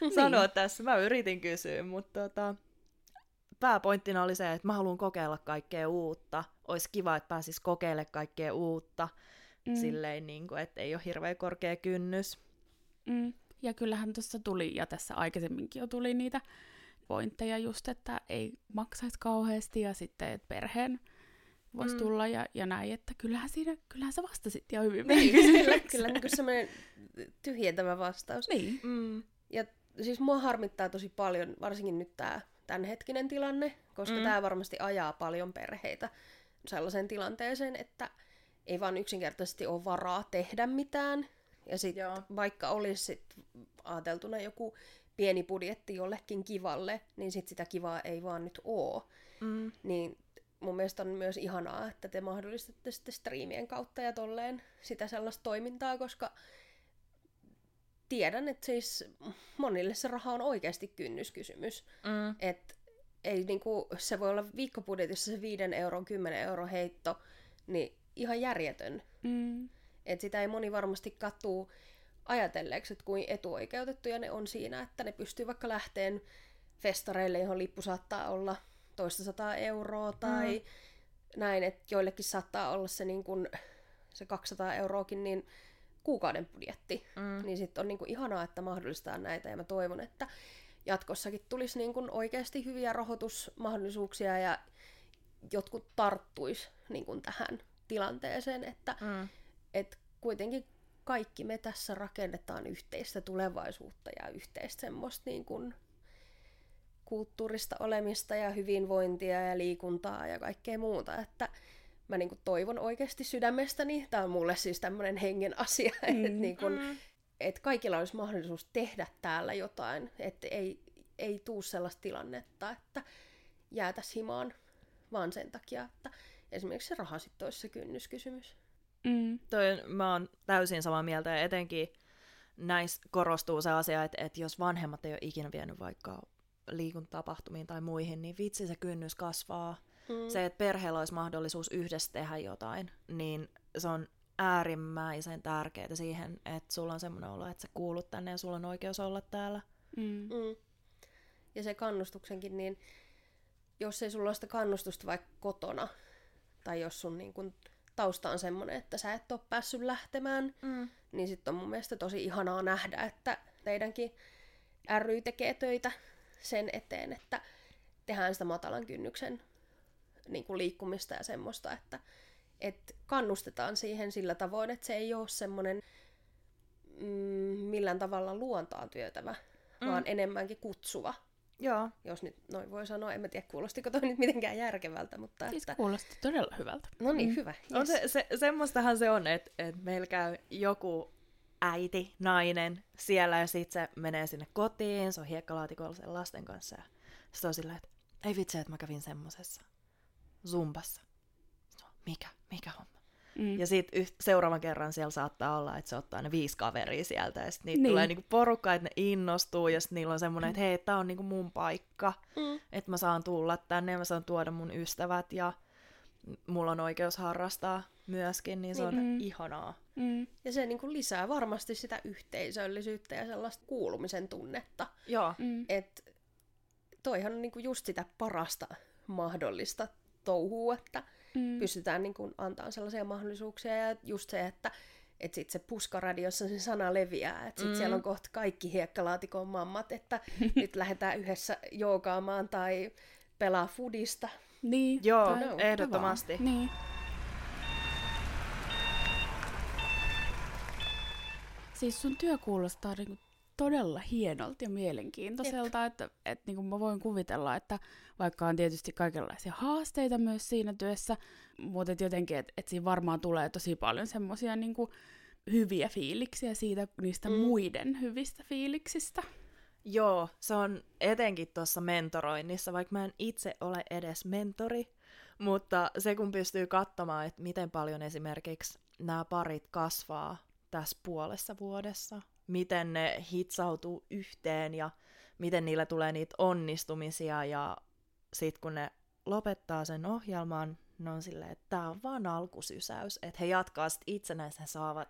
niin. sanoa tässä. Mä yritin kysyä, mutta tota, pääpointtina oli se, että mä haluan kokeilla kaikkea uutta. Olisi kiva, että pääsis kokeilemaan kaikkea uutta. Mm. Silleen, niin kuin, että ei ole hirveän korkea kynnys. Mm. Ja kyllähän tuossa tuli, ja tässä aikaisemminkin jo tuli niitä pointteja just, että ei maksaisi kauheasti ja sitten että perheen voisi mm. tulla ja, ja näin, että kyllähän, siinä, kyllähän sä vastasit ihan hyvin. Niin, kyllä, kyllä niin semmoinen tyhjentävä vastaus. Niin. Mm. Ja siis mua harmittaa tosi paljon, varsinkin nyt tämä tämänhetkinen tilanne, koska mm. tämä varmasti ajaa paljon perheitä sellaiseen tilanteeseen, että ei vaan yksinkertaisesti ole varaa tehdä mitään. Ja sitten vaikka olisi sit ajateltuna joku pieni budjetti jollekin kivalle, niin sit sitä kivaa ei vaan nyt oo. Mm. Niin mun mielestä on myös ihanaa, että te mahdollistatte sitten striimien kautta ja tolleen sitä sellaista toimintaa, koska tiedän, että siis monille se raha on oikeasti kynnyskysymys. Mm. Että ei niinku, se voi olla viikkobudjetissa se 5 euron, 10 euron heitto, niin ihan järjetön. Mm. Et sitä ei moni varmasti kattuu ajatelleeksi, että kuin etuoikeutettuja ne on siinä, että ne pystyy vaikka lähteen festareille, johon lippu saattaa olla toista sataa euroa tai mm. näin, että joillekin saattaa olla se, niin kun, se 200 euroakin niin kuukauden budjetti. Mm. Niin sitten on niin kun ihanaa, että mahdollistaa näitä ja mä toivon, että jatkossakin tulisi niin kun oikeasti hyviä rahoitusmahdollisuuksia ja jotkut tarttuis niin kun tähän tilanteeseen, että mm. et kuitenkin kaikki me tässä rakennetaan yhteistä tulevaisuutta ja yhteistä semmoista niin kuin kulttuurista olemista ja hyvinvointia ja liikuntaa ja kaikkea muuta, että mä niin kuin toivon oikeasti sydämestäni, tämä on mulle siis tämmöinen hengen asia, <laughs> mm. että niin kuin, mm. et kaikilla olisi mahdollisuus tehdä täällä jotain, että ei, ei tuu sellaista tilannetta, että jäätäisiin himaan vaan sen takia, että esimerkiksi se raha sitten olisi se kynnyskysymys. Mm. Toi, mä oon täysin samaa mieltä ja etenkin näissä korostuu se asia, että, että jos vanhemmat ei ole ikinä vienyt vaikka liikuntatapahtumiin tai muihin, niin vitsi se kynnys kasvaa. Mm. Se, että perheellä olisi mahdollisuus yhdessä tehdä jotain, niin se on äärimmäisen tärkeää siihen, että sulla on semmoinen olo, että sä kuulut tänne ja sulla on oikeus olla täällä. Mm. Mm. Ja se kannustuksenkin, niin jos ei sulla ole sitä kannustusta vaikka kotona, tai jos sun niin kun tausta on semmoinen, että sä et ole päässyt lähtemään, mm. niin sitten on mun mielestä tosi ihanaa nähdä, että teidänkin ry tekee töitä sen eteen, että tehdään sitä matalan kynnyksen niin kuin liikkumista ja semmoista, että, että kannustetaan siihen sillä tavoin, että se ei ole semmoinen mm, millään tavalla luontaan työtävä, mm. vaan enemmänkin kutsuva Joo. Jos nyt noin voi sanoa, en mä tiedä kuulostiko toi nyt mitenkään järkevältä, mutta... Siis että... kuulosti todella hyvältä. No niin, mm. hyvä. Yes. On se, se, semmoistahan se on, että, että meillä käy joku äiti, nainen siellä ja sitten se menee sinne kotiin, se on hiekkalaatikolla sen lasten kanssa ja sitten on silleen, että ei vitsi, että mä kävin semmosessa zumbassa. Mikä? Mikä homma? Mm. Ja sitten seuraavan kerran siellä saattaa olla, että se ottaa ne viisi kaveria sieltä, ja sitten niitä niin. tulee niinku porukka, että ne innostuu, ja sitten niillä on semmoinen, että hei, tämä on niinku mun paikka, mm. että mä saan tulla tänne, ja mä saan tuoda mun ystävät, ja mulla on oikeus harrastaa myöskin, niin se on mm. ihanaa. Mm. Ja se niinku lisää varmasti sitä yhteisöllisyyttä ja sellaista kuulumisen tunnetta. Joo. Mm. Et toihan on niinku just sitä parasta mahdollista touhua, että Mm. pystytään niin kuin antamaan sellaisia mahdollisuuksia. Ja just se, että että sitten se puskaradiossa se sana leviää, että sitten Mm. siellä on kohta kaikki hiekkalaatikon mammat, että <laughs> nyt lähdetään yhdessä joogaamaan tai pelaa fudista. Niin. Joo, tai- no, ehdottomasti. Niin. Siis sun työ kuulostaa niinku todella hienolta ja mielenkiintoiselta, että, että niinku mä voin kuvitella, että vaikka on tietysti kaikenlaisia haasteita myös siinä työssä, mutta et jotenkin, että et siinä varmaan tulee tosi paljon semmoisia niinku hyviä fiiliksiä siitä niistä mm. muiden hyvistä fiiliksistä. Joo, se on etenkin tuossa mentoroinnissa, vaikka mä en itse ole edes mentori, mutta se kun pystyy katsomaan, että miten paljon esimerkiksi nämä parit kasvaa tässä puolessa vuodessa, miten ne hitsautuu yhteen ja miten niillä tulee niitä onnistumisia ja sitten kun ne lopettaa sen ohjelman, ne on silleen, että tämä on vaan alkusysäys, että he jatkaa sitten itsenäisen he saavat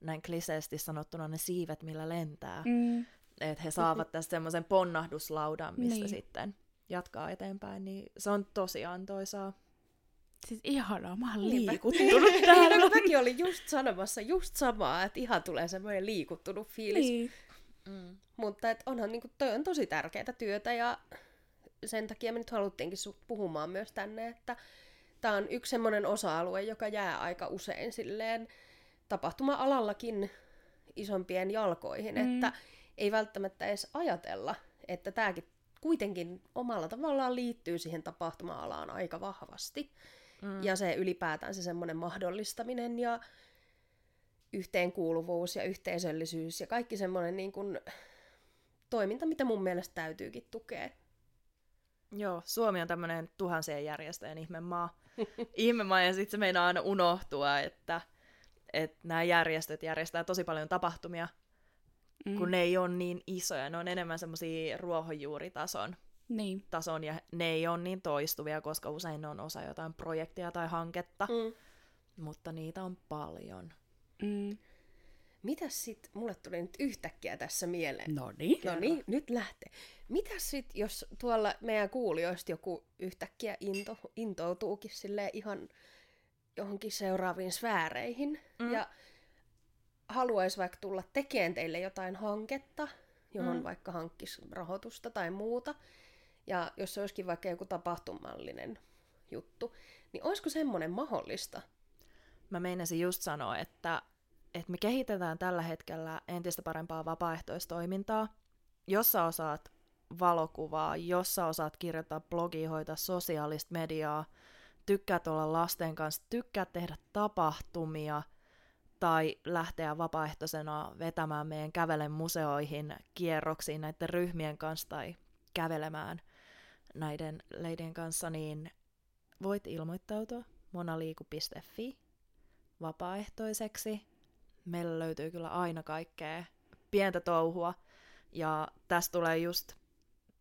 näin kliseesti sanottuna ne siivet, millä lentää Mm. että he saavat tästä semmoisen ponnahduslaudan, mistä Niin. sitten jatkaa eteenpäin, niin se on tosi antoisaa. Siis ihanaa, mä oon Niinpä. liikuttunut Niin, täällä. no, mäkin olin just sanomassa just samaa, että ihan tulee semmoinen liikuttunut fiilis. Niin. Mm. Mutta et onhan niinku, toi on tosi tärkeää työtä ja sen takia me nyt haluttiinkin sut puhumaan myös tänne, että tämä on yksi semmoinen osa-alue, joka jää aika usein silleen tapahtuma-alallakin isompien jalkoihin, mm. että ei välttämättä edes ajatella, että tämäkin kuitenkin omalla tavallaan liittyy siihen tapahtuma-alaan aika vahvasti. Mm. Ja se ylipäätään se semmoinen mahdollistaminen ja yhteenkuuluvuus ja yhteisöllisyys ja kaikki semmoinen niin kuin toiminta, mitä mun mielestä täytyykin tukea. Joo, Suomi on tämmöinen tuhansien järjestöjen ihmemaa. <laughs> ihmemaa ja sitten se meinaa aina unohtua, että, että nämä järjestöt järjestää tosi paljon tapahtumia, Mm. kun ne ei ole niin isoja. Ne on enemmän semmoisia ruohonjuuritason Niin. tason ja ne ei ole niin toistuvia, koska usein ne on osa jotain projektia tai hanketta, Mm. mutta niitä on paljon. Mm. Mitäs sit, mulle tuli nyt yhtäkkiä tässä mieleen. No niin. No niin, nyt lähtee. Mitäs sit, jos tuolla meidän kuulijoista joku yhtäkkiä into, intoutuukin sille ihan johonkin seuraaviin sfääreihin Mm. ja haluaisi vaikka tulla tekemään teille jotain hanketta, johon mm. vaikka hankkisi rahoitusta tai muuta, ja jos se olisikin vaikka joku tapahtumallinen juttu, niin olisiko semmoinen mahdollista? Mä meinasin just sanoa, että, että me kehitetään tällä hetkellä entistä parempaa vapaaehtoistoimintaa. Jos sä osaat valokuvaa, jos sä osaat kirjoittaa blogia, hoitaa sosiaalista mediaa, tykkäät olla lasten kanssa, tykkäät tehdä tapahtumia tai lähteä vapaaehtoisena vetämään meidän kävelen museoihin, kierroksiin näiden ryhmien kanssa tai kävelemään näiden leidien kanssa, niin voit ilmoittautua monaliiku.fi vapaaehtoiseksi. Meillä löytyy kyllä aina kaikkea pientä touhua. Ja tästä tulee just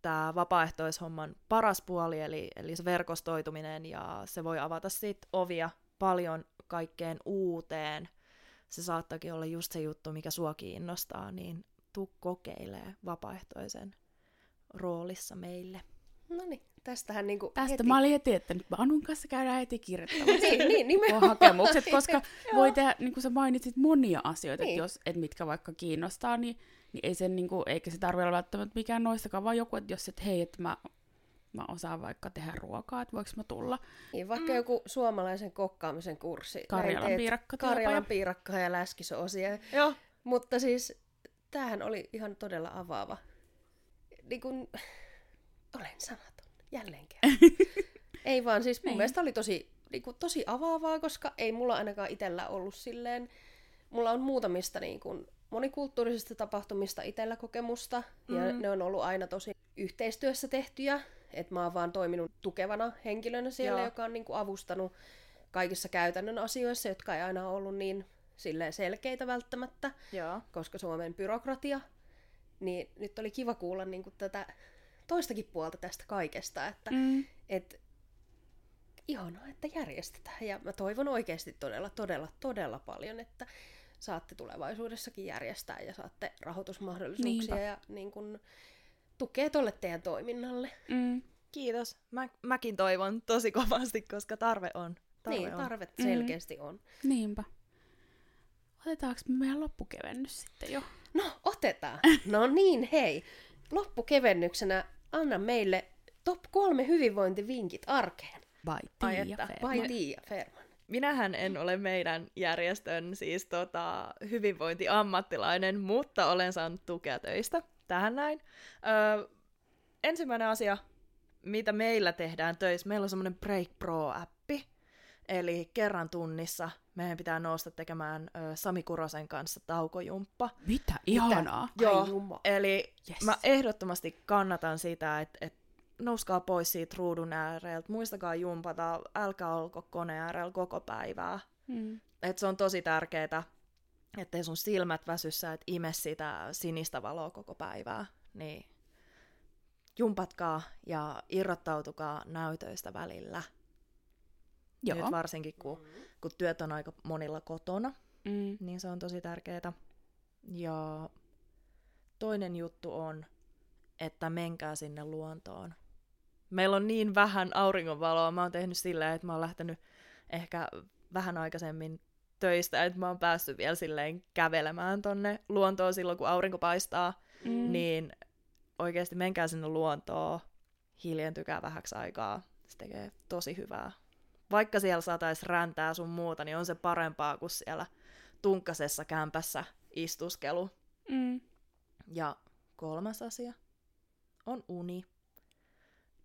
tämä vapaaehtoishomman paras puoli, eli, eli se verkostoituminen, ja se voi avata sit ovia paljon kaikkeen uuteen. Se saattakin olla just se juttu, mikä sua kiinnostaa, niin tuu kokeilee vapaaehtoisen roolissa meille. No niin, tästähän niinku Tästä heti... mä olin heti, että nyt Anun kanssa käydään heti kirjoittamassa niin, niin, nimenomaan. hakemukset, koska <laughs> voi tehdä, niin kuin sä mainitsit, monia asioita, Niin. että jos, et mitkä vaikka kiinnostaa, niin, niin ei sen, niin kuin, eikä se tarvitse olla välttämättä mikään noistakaan, vaan joku, että jos et hei, että mä, mä osaan vaikka tehdä ruokaa, että voiko mä tulla Niin, vaikka mm. joku suomalaisen kokkaamisen kurssi. Karjalan piirakkatyöpaja. Karjalan piirakkaa ja läskisosia. Joo. Mutta siis tämähän oli ihan todella avaava. Niin kun, olen sanaton, jälleen kerran. <laughs> ei vaan siis mun Niin. mielestä oli tosi, niin kun, tosi avaavaa, koska ei mulla ainakaan itsellä ollut silleen, mulla on muutamista niin kun, monikulttuurisista tapahtumista itsellä kokemusta, ja Mm. ne on ollut aina tosi yhteistyössä tehtyjä, että mä oon vaan toiminut tukevana henkilönä siellä, Joo. joka on niin kun, avustanut kaikissa käytännön asioissa, jotka ei aina ollut niin silleen selkeitä välttämättä Joo. koska Suomen byrokratia, niin nyt oli kiva kuulla niin kuin tätä toistakin puolta tästä kaikesta, että Mm. et, ihanaa, että järjestetään. Ja mä toivon oikeasti todella, todella, todella paljon, että saatte tulevaisuudessakin järjestää ja saatte rahoitusmahdollisuuksia Niinpä. ja niin kuin, tukea tolle teidän toiminnalle. Mm. Kiitos. Mä, mäkin toivon tosi kovasti, koska tarve on. Tarve niin, on. tarve Mm. selkeästi on. Niinpä. Otetaanko me meidän loppukevennys sitten jo? No, otetaan. No niin, hei. Loppukevennyksenä anna meille top kolme hyvinvointivinkit arkeen. By Ai Tiia että, Ferman. Vai Tiia Ferman? Minähän en ole meidän järjestön siis tota, hyvinvointiammattilainen, mutta olen saanut tukea töistä tähän näin. Öö, ensimmäinen asia, mitä meillä tehdään töissä, meillä on semmoinen Break Pro-appi, eli kerran tunnissa meidän pitää nousta tekemään ö, Sami Kurosen kanssa taukojumppa. Mitä? Ihanaa. Joo, Ai eli Yes. mä ehdottomasti kannatan sitä, että, että nouskaa pois siitä ruudun ääreltä, muistakaa jumpata, älkää olko koneen äärellä koko päivää. Mm. Et se on tosi tärkeää, ettei sun silmät väsyssä, et ime sitä sinistä valoa koko päivää. Niin jumpatkaa ja irrottautukaa näytöistä välillä. Joo. Nyt varsinkin, kun, kun työt on aika monilla kotona, Mm. niin se on tosi tärkeää. Ja toinen juttu on, että menkää sinne luontoon. Meillä on niin vähän auringonvaloa. Mä oon tehnyt silleen, että mä oon lähtenyt ehkä vähän aikaisemmin töistä, että mä oon päässyt vielä silleen kävelemään tonne luontoon silloin, kun aurinko paistaa. Mm. Niin oikeasti menkää sinne luontoon, hiljentykää vähäksi aikaa. Se tekee tosi hyvää. Vaikka siellä saataisi räntää sun muuta, niin on se parempaa kuin siellä tunkkasessa kämpässä istuskelu. Mm. Ja kolmas asia on uni.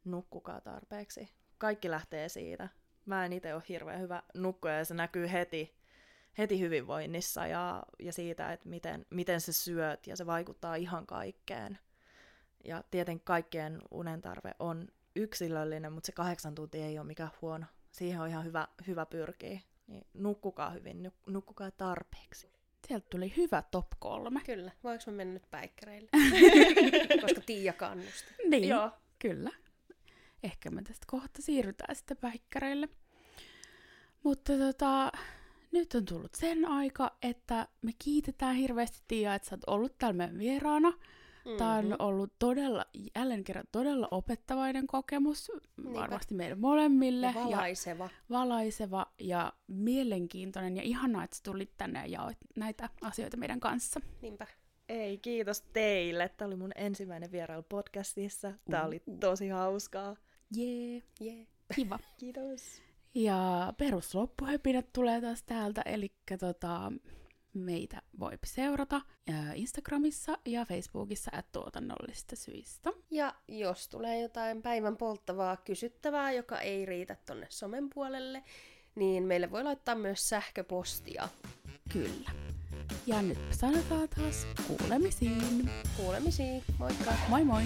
Nukkukaa tarpeeksi. Kaikki lähtee siitä. Mä en itse ole hirveän hyvä nukkuja ja se näkyy heti, heti hyvinvoinnissa ja, ja siitä, että miten, miten se syöt ja se vaikuttaa ihan kaikkeen. Ja tietenkin kaikkien unen tarve on yksilöllinen, mutta se kahdeksan tuntia ei ole mikään huono. Siihen on ihan hyvä, hyvä pyrkiä. Niin nukkukaa hyvin, nuk- nukkukaa tarpeeksi. Sieltä tuli hyvä top kolme. Kyllä. Voinko mä mennä nyt päikkäreille? <laughs> Koska Tiia kannusti. Niin, Joo. kyllä. Ehkä me tästä kohta siirrytään sitten päikkäreille. Mutta tota, nyt on tullut sen aika, että me kiitetään hirveästi Tiia, että sä oot ollut täällä meidän vieraana. Mm-hmm. Tämä on ollut todella, jälleen kerran todella opettavainen kokemus, Niinpä. varmasti meille molemmille. Ja valaiseva. valaiseva ja mielenkiintoinen ja ihanaa, että sä tulit tänne ja jaoit näitä asioita meidän kanssa. Niinpä. Ei, kiitos teille. Tämä oli mun ensimmäinen vierailu podcastissa. Tämä oli Uh. tosi hauskaa. Jee, Jee. kiva. <laughs> Kiitos. Ja perusloppuhöpinät tulee taas täältä, eli tota, meitä voi seurata Instagramissa ja Facebookissa at tuotannollisista syistä. Ja jos tulee jotain päivän polttavaa kysyttävää, joka ei riitä tonne somen puolelle, niin meille voi laittaa myös sähköpostia. Kyllä. Ja nyt sanotaan taas kuulemisiin. Kuulemisiin. Moikka! Moi moi!